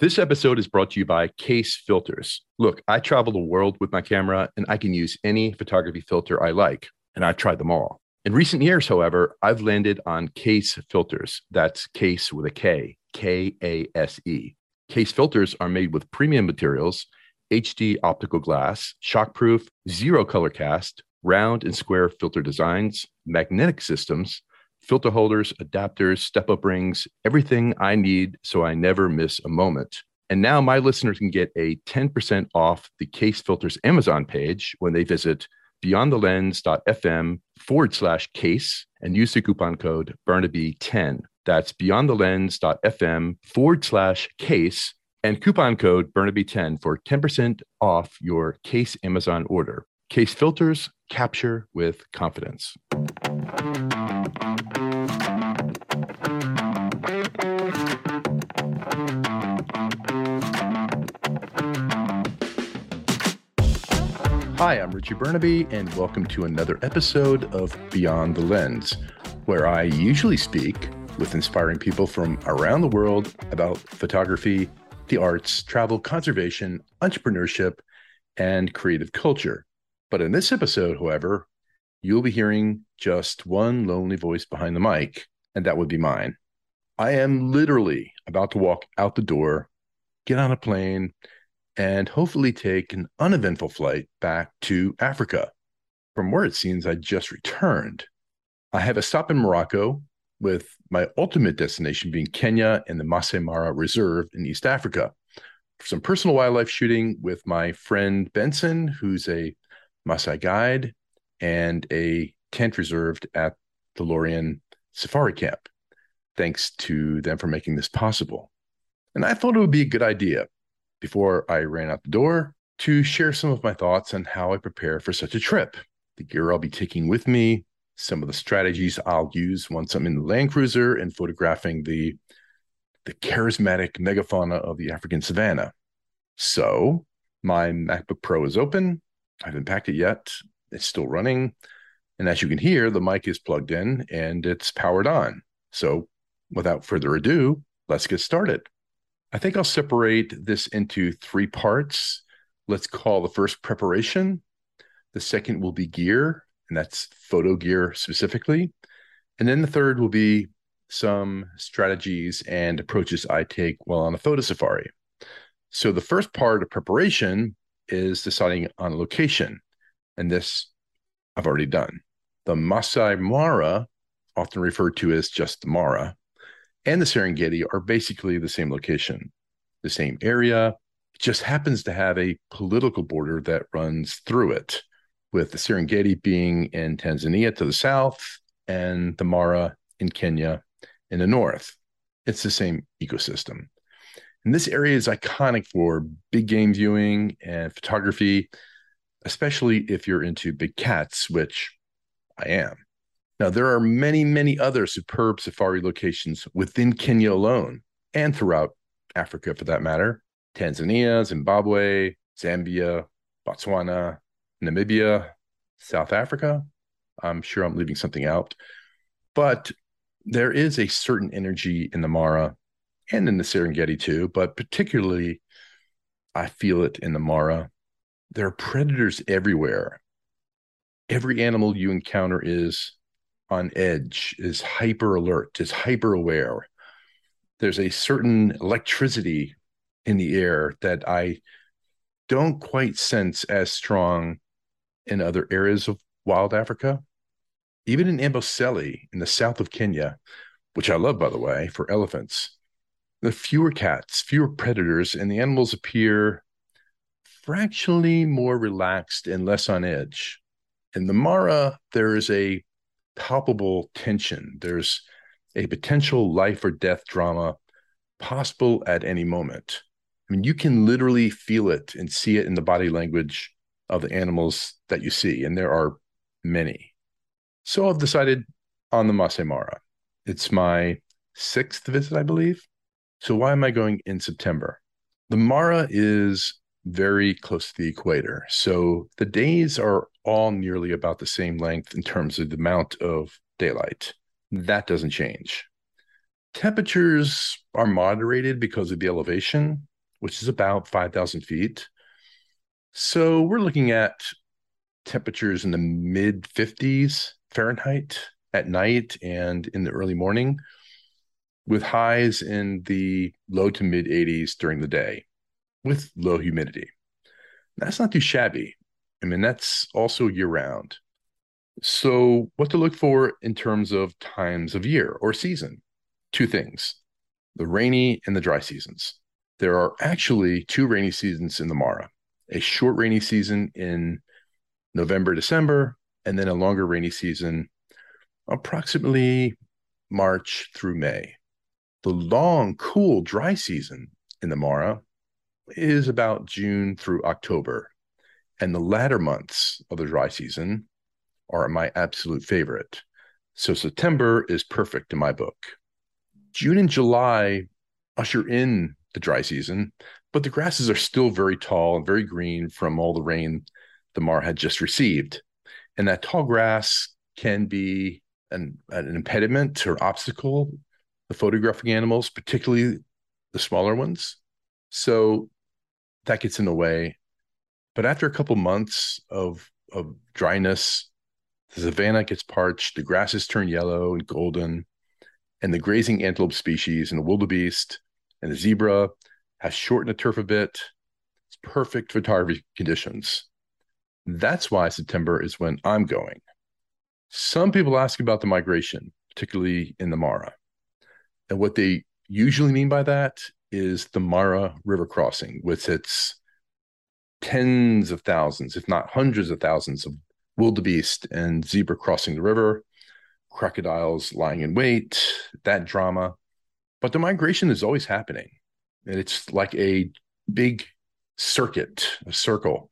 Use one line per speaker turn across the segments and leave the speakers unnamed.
This episode is brought to you by Kase Filters. Look, I travel the world with my camera and I can use any photography filter I like, and I've tried them all. In recent years, however, I've landed on Kase Filters. That's Kase with a K, K A S E. Kase filters are made with premium materials, HD optical glass, shockproof, zero color cast, round and square filter designs, magnetic systems, filter holders, adapters, step up rings, everything I need so I never miss a moment. And now my listeners can get a 10% off the Kase Filters Amazon page when they visit beyondthelens.fm forward slash kase and use the coupon code BERNABE10. That's beyondthelens.fm forward slash kase and coupon code BERNABE10 for 10% off your Kase Amazon order. Kase filters capture with confidence. Hi, I'm Richie Bernabe, and welcome to another episode of Beyond the Lens, where I usually speak with inspiring people from around the world about photography, the arts, travel, conservation, entrepreneurship, and creative culture. But in this episode, however, you'll be hearing just one lonely voice behind the mic, and that would be mine. I am literally about to walk out the door, get on a plane, and hopefully take an uneventful flight back to Africa, from where it seems I just returned. I have a stop in Morocco, with my ultimate destination being Kenya and the Maasai Mara Reserve in East Africa. For some personal wildlife shooting with my friend Benson, who's a Maasai guide and a tent reserved at the Lorien Safari Camp. Thanks to them for making this possible. And I thought it would be a good idea before I ran out the door to share some of my thoughts on how I prepare for such a trip, the gear I'll be taking with me, some of the strategies I'll use once I'm in the Land Cruiser and photographing the the charismatic megafauna of the African savanna. So, my MacBook Pro is open. I haven't packed it yet. It's still running. And as you can hear, the mic is plugged in and it's powered on. So, without further ado, let's get started. I think I'll separate this into three parts. Let's call the first preparation. The second will be gear, and that's photo gear specifically. And then the third will be some strategies and approaches I take while on a photo safari. So the first part of preparation is deciding on location. And this I've already done. The Maasai Mara, often referred to as just the Mara, and the Serengeti are basically the same location, the same area. It just happens to have a political border that runs through it, with the Serengeti being in Tanzania to the south and the Mara in Kenya in the north. It's the same ecosystem. And this area is iconic for big game viewing and photography, especially if you're into big cats, which I am. Now, there are many, many other superb safari locations within Kenya alone and throughout Africa for that matter Tanzania, Zimbabwe, Zambia, Botswana, Namibia, South Africa. I'm sure I'm leaving something out. But there is a certain energy in the Mara and in the Serengeti too, but particularly I feel it in the Mara. There are predators everywhere. Every animal you encounter is on edge, is hyper alert, is hyper aware. There's a certain electricity in the air that I don't quite sense as strong in other areas of wild Africa. Even in Amboseli in the south of Kenya, which I love, by the way, for elephants, the fewer cats, fewer predators, and the animals appear fractionally more relaxed and less on edge. In the Mara, there is a palpable tension. There's a potential life or death drama possible at any moment. I mean, you can literally feel it and see it in the body language of the animals that you see, and there are many. So I've decided on the Maasai Mara. It's my sixth visit, I believe. So why am I going in September? The Mara is very close to the equator. So the days are all nearly about the same length in terms of the amount of daylight. That doesn't change. Temperatures are moderated because of the elevation. which is about 5,000 feet. So we're looking at temperatures in the mid 50s Fahrenheit at night and in the early morning, with highs in the low to mid 80s during the day with low humidity. That's not too shabby. I mean, that's also year round. So, what to look for in terms of times of year or season? Two things the rainy and the dry seasons. There are actually two rainy seasons in the Mara a short rainy season in November, December, and then a longer rainy season approximately March through May. The long, cool, dry season in the Mara is about June through October. And the latter months of the dry season are my absolute favorite. So September is perfect in my book. June and July usher in the dry season, but the grasses are still very tall and very green from all the rain the Mar had just received. And that tall grass can be an, an impediment or obstacle the photographing animals, particularly the smaller ones. So that gets in the way. But after a couple months of of dryness, the savanna gets parched, the grasses turn yellow and golden, and the grazing antelope species and the wildebeest and the zebra has shortened the turf a bit. It's perfect photography conditions. That's why September is when I'm going. Some people ask about the migration, particularly in the Mara. And what they usually mean by that is the Mara River crossing with its tens of thousands, if not hundreds of thousands of wildebeest and zebra crossing the river, crocodiles lying in wait, that drama. But the migration is always happening. And it's like a big circuit, a circle.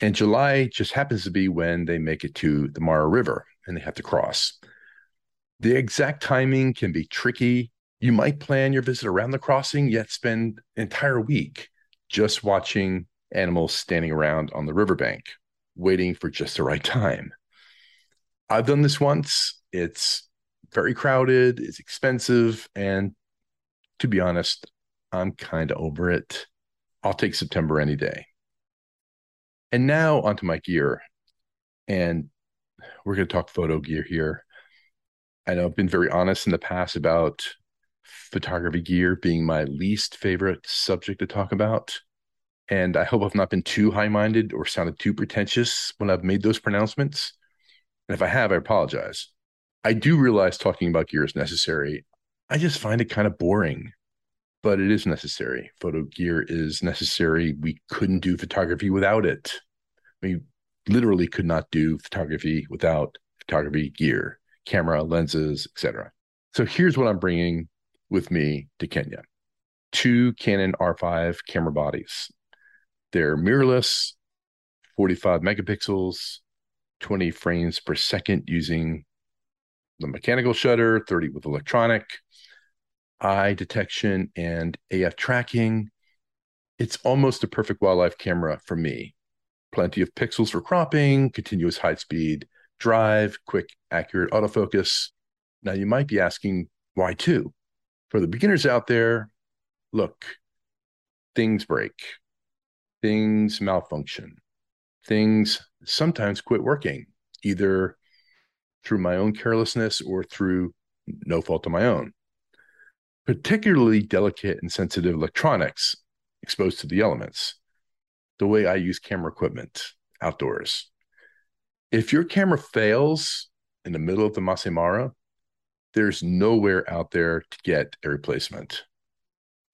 And July just happens to be when they make it to the Mara River and they have to cross. The exact timing can be tricky. You might plan your visit around the crossing, yet spend an entire week just watching animals standing around on the riverbank, waiting for just the right time. I've done this once. It's very crowded, it's expensive, and to be honest, I'm kind of over it. I'll take September any day. And now onto my gear. And we're going to talk photo gear here. I know I've been very honest in the past about photography gear being my least favorite subject to talk about. And I hope I've not been too high minded or sounded too pretentious when I've made those pronouncements. And if I have, I apologize. I do realize talking about gear is necessary. I just find it kind of boring, but it is necessary. Photo gear is necessary. We couldn't do photography without it. We literally could not do photography without photography gear camera, lenses, etc. So here's what I'm bringing with me to Kenya. Two Canon R5 camera bodies. They're mirrorless, 45 megapixels, 20 frames per second using the mechanical shutter, 30 with electronic, eye detection, and AF tracking. It's almost a perfect wildlife camera for me. Plenty of pixels for cropping, continuous high speed drive, quick, accurate autofocus. Now, you might be asking, why two? For the beginners out there, look, things break, things malfunction, things sometimes quit working, either through my own carelessness or through no fault of my own. Particularly delicate and sensitive electronics exposed to the elements, the way I use camera equipment outdoors. If your camera fails in the middle of the Maasai Mara, there's nowhere out there to get a replacement.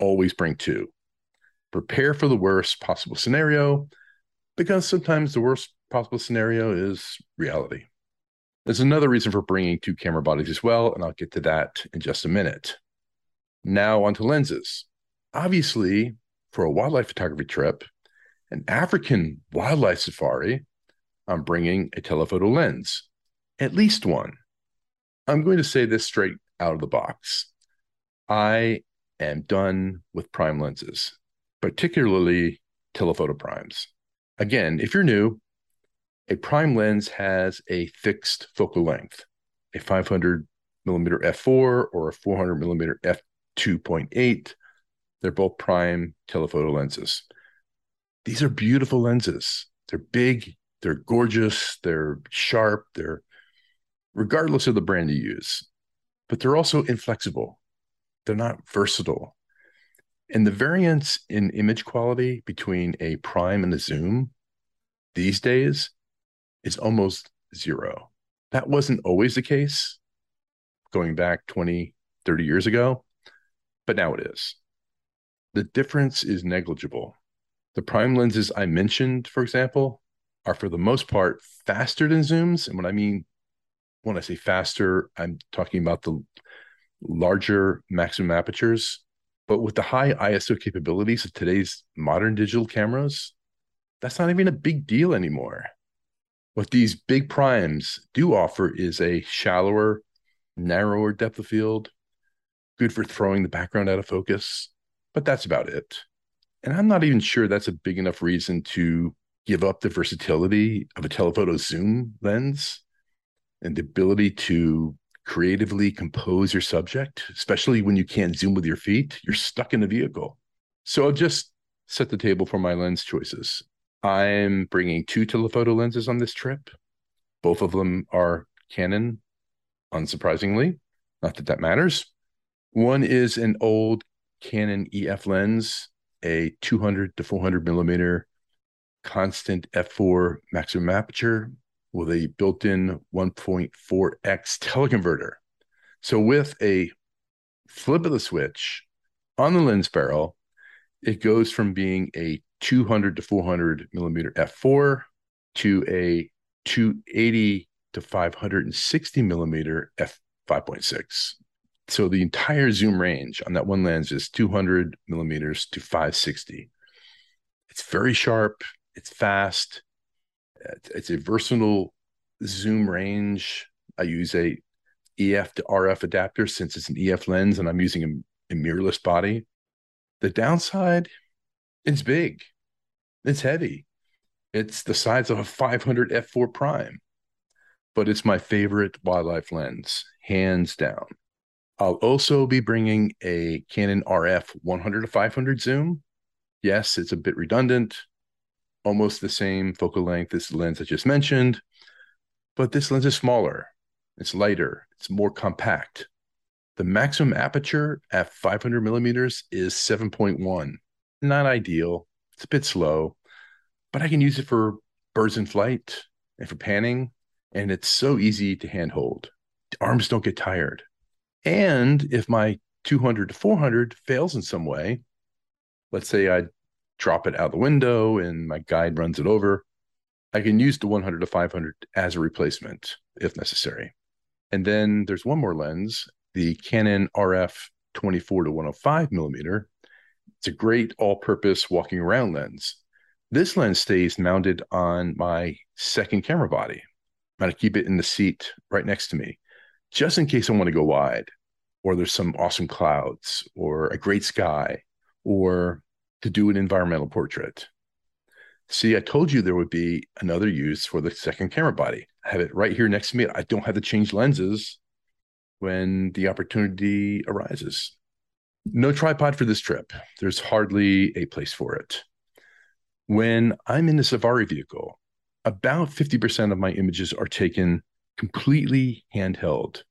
Always bring two. Prepare for the worst possible scenario because sometimes the worst possible scenario is reality. There's another reason for bringing two camera bodies as well, and I'll get to that in just a minute. Now, onto lenses. Obviously, for a wildlife photography trip, an African wildlife safari, I'm bringing a telephoto lens, at least one. I'm going to say this straight out of the box. I am done with prime lenses, particularly telephoto primes. Again, if you're new, a prime lens has a fixed focal length, a 500 millimeter f4 or a 400 millimeter f2.8. They're both prime telephoto lenses. These are beautiful lenses. They're big, they're gorgeous, they're sharp, they're regardless of the brand you use, but they're also inflexible. They're not versatile. And the variance in image quality between a prime and a zoom these days is almost zero. That wasn't always the case going back 20, 30 years ago, but now it is. The difference is negligible. The prime lenses I mentioned, for example, are for the most part faster than zooms. And when I mean, when I say faster, I'm talking about the larger maximum apertures. But with the high ISO capabilities of today's modern digital cameras, that's not even a big deal anymore. What these big primes do offer is a shallower, narrower depth of field, good for throwing the background out of focus, but that's about it. And I'm not even sure that's a big enough reason to give up the versatility of a telephoto zoom lens and the ability to creatively compose your subject, especially when you can't zoom with your feet. You're stuck in the vehicle. So I've just set the table for my lens choices. I'm bringing two telephoto lenses on this trip. Both of them are Canon, unsurprisingly. Not that that matters. One is an old Canon EF lens, a 200 to 400 millimeter constant f4 maximum aperture with a built-in 1.4x teleconverter. So with a flip of the switch on the lens barrel, it goes from being a 200 to 400 millimeter f4 to a 280 to 560 millimeter f5.6. So the entire zoom range on that one lens is 200 millimeters to 560. It's very sharp. It's fast. It's a versatile zoom range. I use a EF to RF adapter since it's an EF lens and I'm using a, a mirrorless body. The downside, it's big. It's heavy. It's the size of a 500 f4 prime, but it's my favorite wildlife lens, hands down. I'll also be bringing a Canon RF 100 to 500 zoom. Yes, it's a bit redundant, almost the same focal length as the lens I just mentioned, but this lens is smaller, it's lighter, it's more compact. The maximum aperture at 500 millimeters is 7.1. Not ideal. It's a bit slow, but I can use it for birds in flight and for panning, and it's so easy to handhold. Arms don't get tired. And if my 200 to 400 fails in some way, let's say I drop it out the window and my guide runs it over, I can use the 100 to 500 as a replacement if necessary. And then there's one more lens, the Canon RF 24 to 105 millimeter. It's a great all purpose walking around lens. This lens stays mounted on my second camera body. I'm going to keep it in the seat right next to me just in case I want to go wide, or there's some awesome clouds, or a great sky, or to do an environmental portrait. See, I told you there would be another use for the second camera body. I have it right here next to me. I don't have to change lenses when the opportunity arises. No tripod for this trip. There's hardly a place for it. When I'm in the safari vehicle, about 50% of my images are taken completely handheld,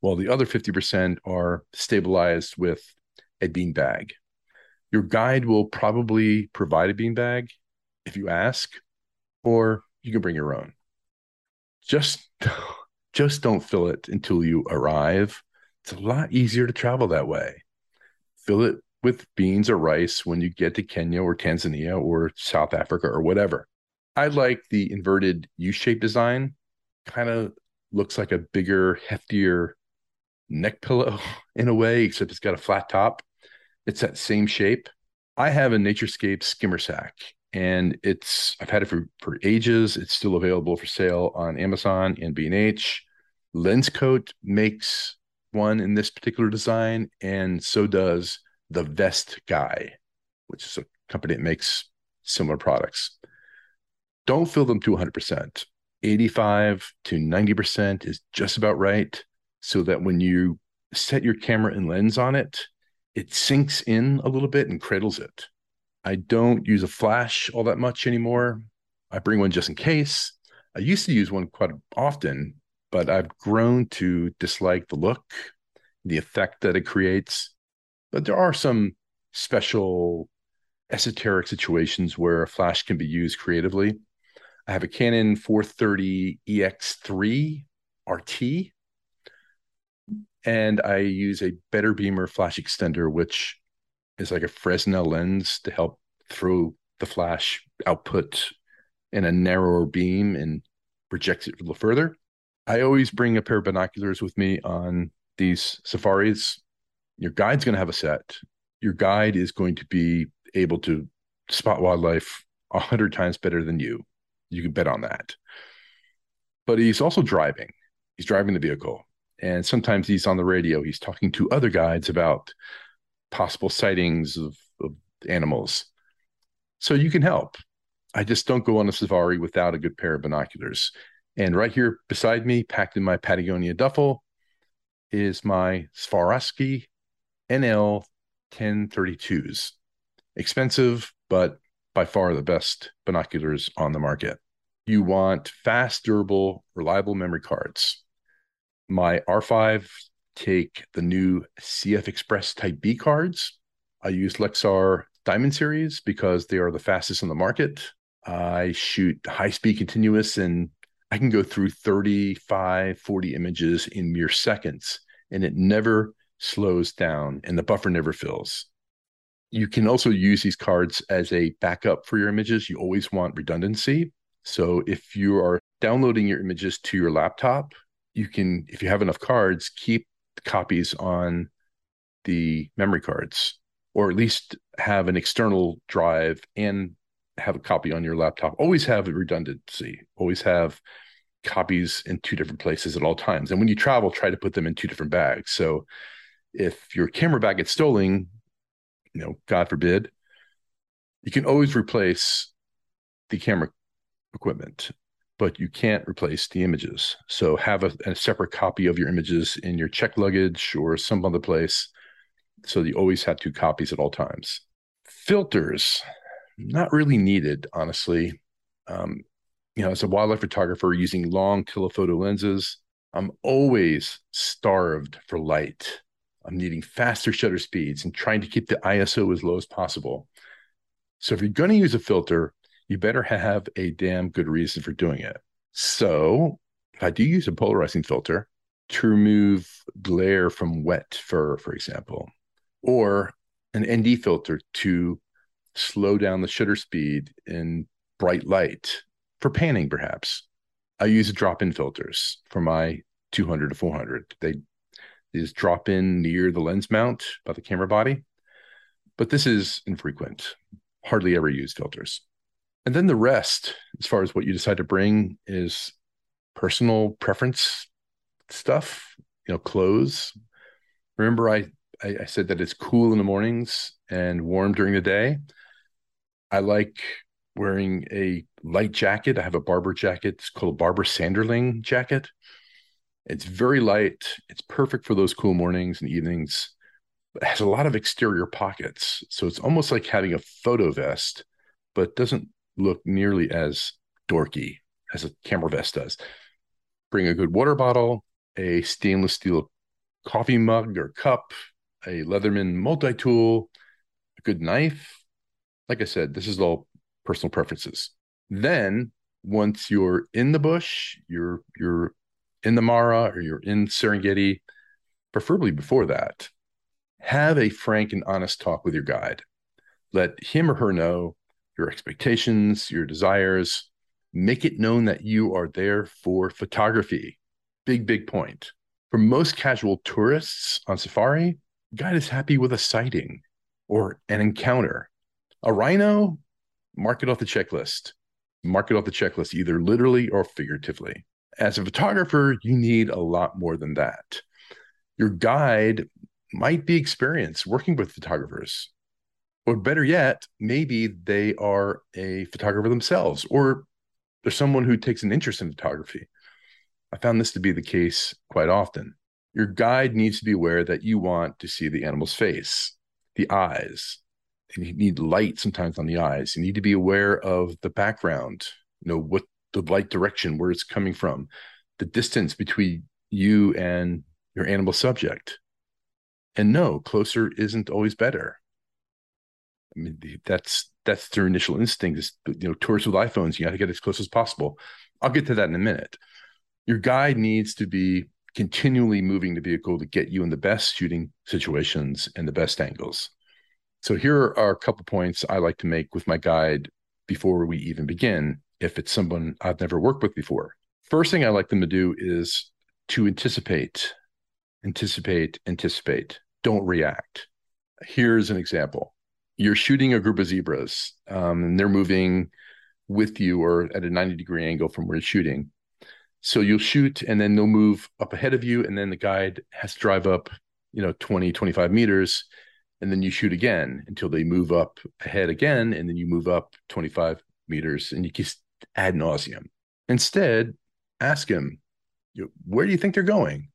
while the other 50% are stabilized with a beanbag. Your guide will probably provide a beanbag if you ask, or you can bring your own. Just just don't fill it until you arrive. It's a lot easier to travel that way. Fill it with beans or rice when you get to Kenya or Tanzania or South Africa or whatever. I like the inverted U-shaped design. Kind of looks like a bigger, heftier neck pillow in a way, except it's got a flat top. It's that same shape. I have a Naturescape skimmer sack, and it's I've had it for for ages. It's still available for sale on Amazon and B&H. Lenscoat makes one in this particular design, and so does the Vest Guy, which is a company that makes similar products. Don't fill them to 100%. 85 to 90% is just about right. So that when you set your camera and lens on it, it sinks in a little bit and cradles it. I don't use a flash all that much anymore. I bring one just in case. I used to use one quite often, but I've grown to dislike the look, the effect that it creates. But there are some special esoteric situations where a flash can be used creatively. I have a Canon 430 EX3 RT, and I use a better beamer flash extender, which is like a Fresnel lens to help throw the flash output in a narrower beam and project it a little further. I always bring a pair of binoculars with me on these safaris. Your guide's going to have a set. Your guide is going to be able to spot wildlife a hundred times better than you. You can bet on that. But he's also driving. He's driving the vehicle. And sometimes he's on the radio. He's talking to other guides about possible sightings of, of animals. So you can help. I just don't go on a safari without a good pair of binoculars. And right here beside me, packed in my Patagonia duffel, is my Swarovski NL 1032s. Expensive, but by far the best binoculars on the market. You want fast, durable, reliable memory cards. My R5 take the new CF Express Type B cards. I use Lexar Diamond Series because they are the fastest on the market. I shoot high speed continuous and I can go through 35, 40 images in mere seconds and it never slows down and the buffer never fills. You can also use these cards as a backup for your images. You always want redundancy. So if you are downloading your images to your laptop, you can, if you have enough cards, keep copies on the memory cards, or at least have an external drive and have a copy on your laptop. Always have a redundancy. Always have copies in two different places at all times. And when you travel, try to put them in two different bags. So if your camera bag gets stolen, you know, God forbid, you can always replace the camera equipment but you can't replace the images. So have a, a, separate copy of your images in your check luggage or some other place. So you always have two copies at all times. Filters, not really needed, honestly. Um, you know, as a wildlife photographer using long telephoto lenses, I'm always starved for light. I'm needing faster shutter speeds and trying to keep the ISO as low as possible. So if you're going to use a filter, you better have a damn good reason for doing it. So I do use a polarizing filter to remove glare from wet fur, for example, or an ND filter to slow down the shutter speed in bright light for panning, perhaps. I use drop-in filters for my 200 to 400. They, they just drop in near the lens mount by the camera body, but this is infrequent. Hardly ever use filters. And then the rest, as far as what you decide to bring, is personal preference stuff, you know, clothes. Remember, I, I, I said that it's cool in the mornings and warm during the day. I like wearing a light jacket. I have a Barbour jacket. It's called a Barbour Sanderling jacket. It's very light. It's perfect for those cool mornings and evenings. It has a lot of exterior pockets. So it's almost like having a photo vest, but doesn't look nearly as dorky as a camera vest does. Bring a good water bottle, a stainless steel coffee mug or cup, a Leatherman multi tool, a good knife. Like I said, this is all personal preferences. Then once you're in the bush, you're you're in the Mara or you're in Serengeti, preferably before that, have a frank and honest talk with your guide. Let him or her know your expectations, your desires. Make it known that you are there for photography. Big, big point. For most casual tourists on safari, guide is happy with a sighting or an encounter. A rhino, mark it off the checklist. Mark it off the checklist, either literally or figuratively. As a photographer, you need a lot more than that. Your guide might be experienced working with photographers or better yet, maybe they are a photographer themselves, or they're someone who takes an interest in photography. I found this to be the case quite often. Your guide needs to be aware that you want to see the animal's face. the eyes. You need light sometimes on the eyes. You need to be aware of the background, you know, what the light direction, where it's coming from, the distance between you and your animal subject. And no, closer isn't always better. I mean, that's that's their initial instinct. Is you know, tourists with iPhones, you got to get as close as possible. I'll get to that in a minute. Your guide needs to be continually moving the vehicle to get you in the best shooting situations and the best angles. So here are a couple points I like to make with my guide before we even begin, if it's someone I've never worked with before. First thing I like them to do is to anticipate, anticipate, anticipate. Don't react. Here's an example. You're shooting a group of zebras, um, and they're moving with you or at a 90 degree angle from where you're shooting. So you'll shoot and then they'll move up ahead of you. And then the guide has to drive up, you know, 20, 25 meters. And then you shoot again until they move up ahead again. And then you move up 25 meters and you just ad nauseum. Instead, ask him, where do you think they're going?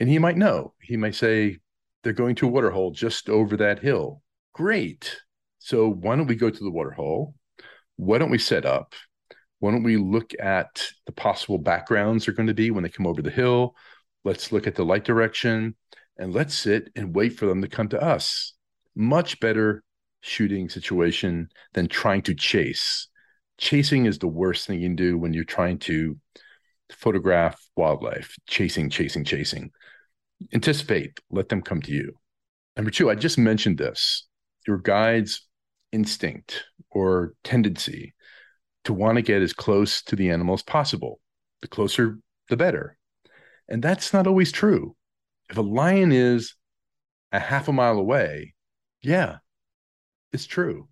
And he might know. He might say, they're going to a waterhole just over that hill. Great. So why don't we go to the waterhole? Why don't we set up? why don't we look at the possible backgrounds they're going to be when they come over the hill? Let's look at the light direction and let's sit and wait for them to come to us. Much better shooting situation than trying to chase. Chasing is the worst thing you can do when you're trying to photograph wildlife. Chasing, chasing, chasing. Anticipate, let them come to you. Number two, I just mentioned this your guide's instinct or tendency to want to get as close to the animal as possible. The closer, the better. And that's not always true. If a lion is a half a mile away, yeah, it's true.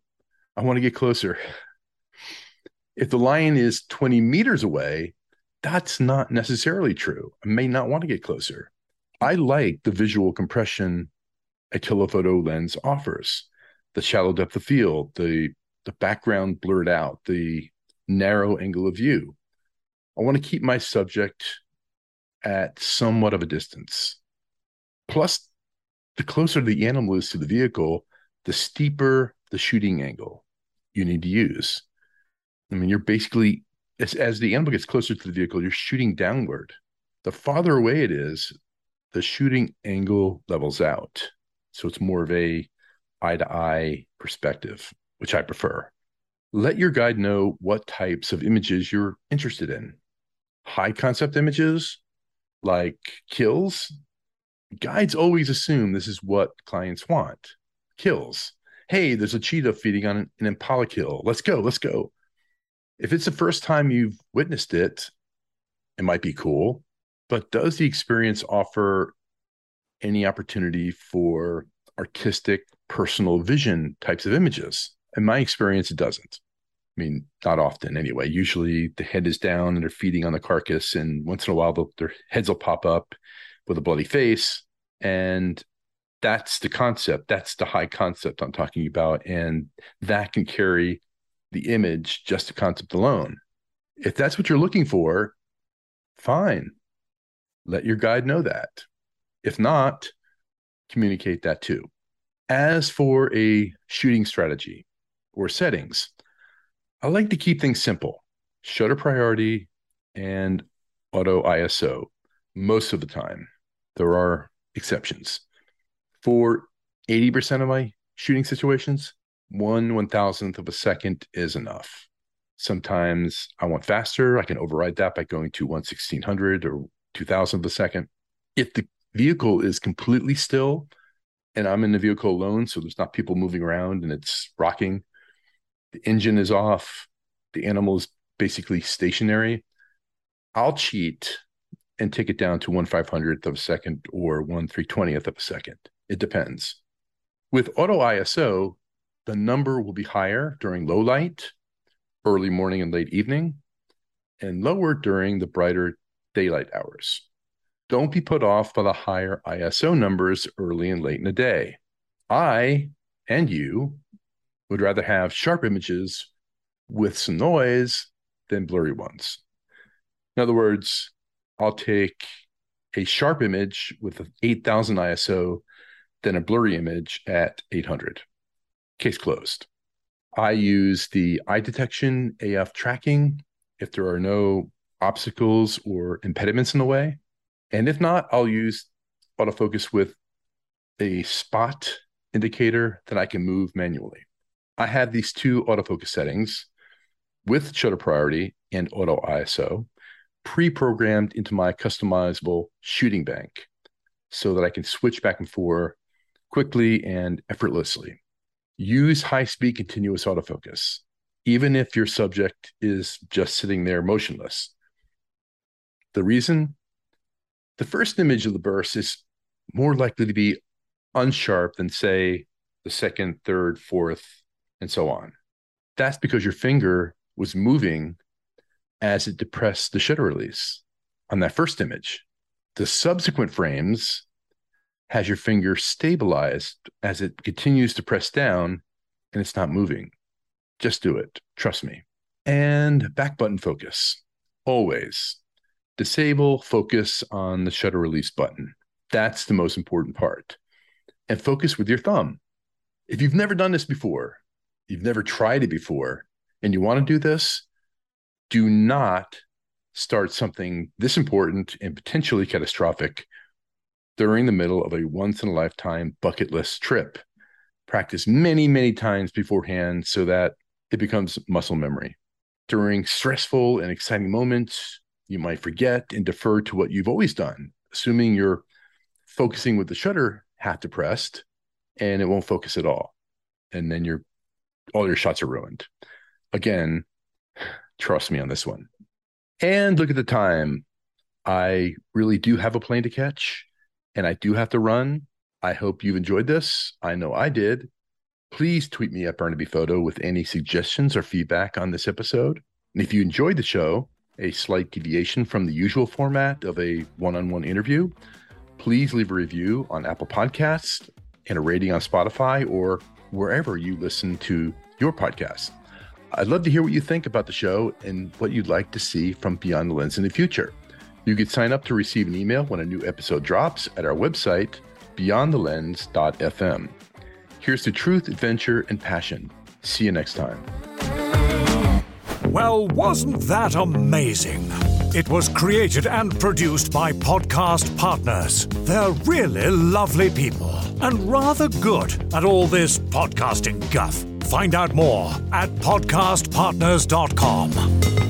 I want to get closer. If the lion is 20 meters away, that's not necessarily true. I may not want to get closer. I like the visual compression a telephoto lens offers the shallow depth of field, the the background blurred out, the narrow angle of view. I want to keep my subject at somewhat of a distance. Plus, the closer the animal is to the vehicle, the steeper the shooting angle you need to use. I mean, you're basically, as, as the animal gets closer to the vehicle, you're shooting downward. The farther away it is, the shooting angle levels out. So it's more of a eye to eye perspective, which I prefer. Let your guide know what types of images you're interested in. High concept images like kills, guides always assume this is what clients want. Kills. Hey, there's a cheetah feeding on an impala kill. Let's go, let's go. If it's the first time you've witnessed it, it might be cool, but does the experience offer any opportunity for artistic, personal vision types of images? In my experience, it doesn't. I mean, not often anyway. Usually the head is down and they're feeding on the carcass, and once in a while their heads will pop up with a bloody face. And that's the concept. That's the high concept I'm talking about. And that can carry the image, just the concept alone. If that's what you're looking for, fine. Let your guide know that. If not, communicate that too. As for a shooting strategy, or settings. I like to keep things simple shutter priority and auto ISO most of the time. There are exceptions. For 80% of my shooting situations, one one thousandth of a second is enough. Sometimes I want faster. I can override that by going to one sixteen hundred or two thousandth of a second. If the vehicle is completely still and I'm in the vehicle alone, so there's not people moving around and it's rocking, the engine is off, the animal is basically stationary, I'll cheat and take it down to one five hundredth of a second or one three twentieth of a second. It depends. With auto ISO, the number will be higher during low light, early morning and late evening, and lower during the brighter daylight hours. Don't be put off by the higher ISO numbers early and late in the day. I and you would rather have sharp images with some noise than blurry ones. In other words, I'll take a sharp image with 8000 ISO than a blurry image at 800. Case closed. I use the eye detection AF tracking if there are no obstacles or impediments in the way. And if not, I'll use autofocus with a spot indicator that I can move manually. I have these two autofocus settings with shutter priority and auto ISO pre programmed into my customizable shooting bank so that I can switch back and forth quickly and effortlessly. Use high speed continuous autofocus, even if your subject is just sitting there motionless. The reason? The first image of the burst is more likely to be unsharp than, say, the second, third, fourth, and so on. That's because your finger was moving as it depressed the shutter release on that first image. The subsequent frames has your finger stabilized as it continues to press down and it's not moving. Just do it. Trust me. And back button focus. Always disable focus on the shutter release button. That's the most important part. And focus with your thumb. If you've never done this before, you've never tried it before, and you want to do this, do not start something this important and potentially catastrophic during the middle of a once in a lifetime bucket list trip. Practice many, many times beforehand so that it becomes muscle memory. During stressful and exciting moments, you might forget and defer to what you've always done, assuming you're focusing with the shutter half depressed and it won't focus at all. And then your all your shots are ruined. Again, trust me on this one. And look at the time. I really do have a plane to catch and I do have to run. I hope you've enjoyed this. I know I did. Please tweet me at Bernabe Photo with any suggestions or feedback on this episode. And if you enjoyed the show, a slight deviation from the usual format of a one on one interview, please leave a review on Apple Podcasts and a rating on Spotify or wherever you listen to your podcast. I'd love to hear what you think about the show and what you'd like to see from Beyond the Lens in the future. You can sign up to receive an email when a new episode drops at our website, beyondthelens.fm. Here's to truth, adventure, and passion. See you next time.
Well, wasn't that amazing? It was created and produced by Podcast Partners. They're really lovely people and rather good at all this podcasting guff. Find out more at podcastpartners.com.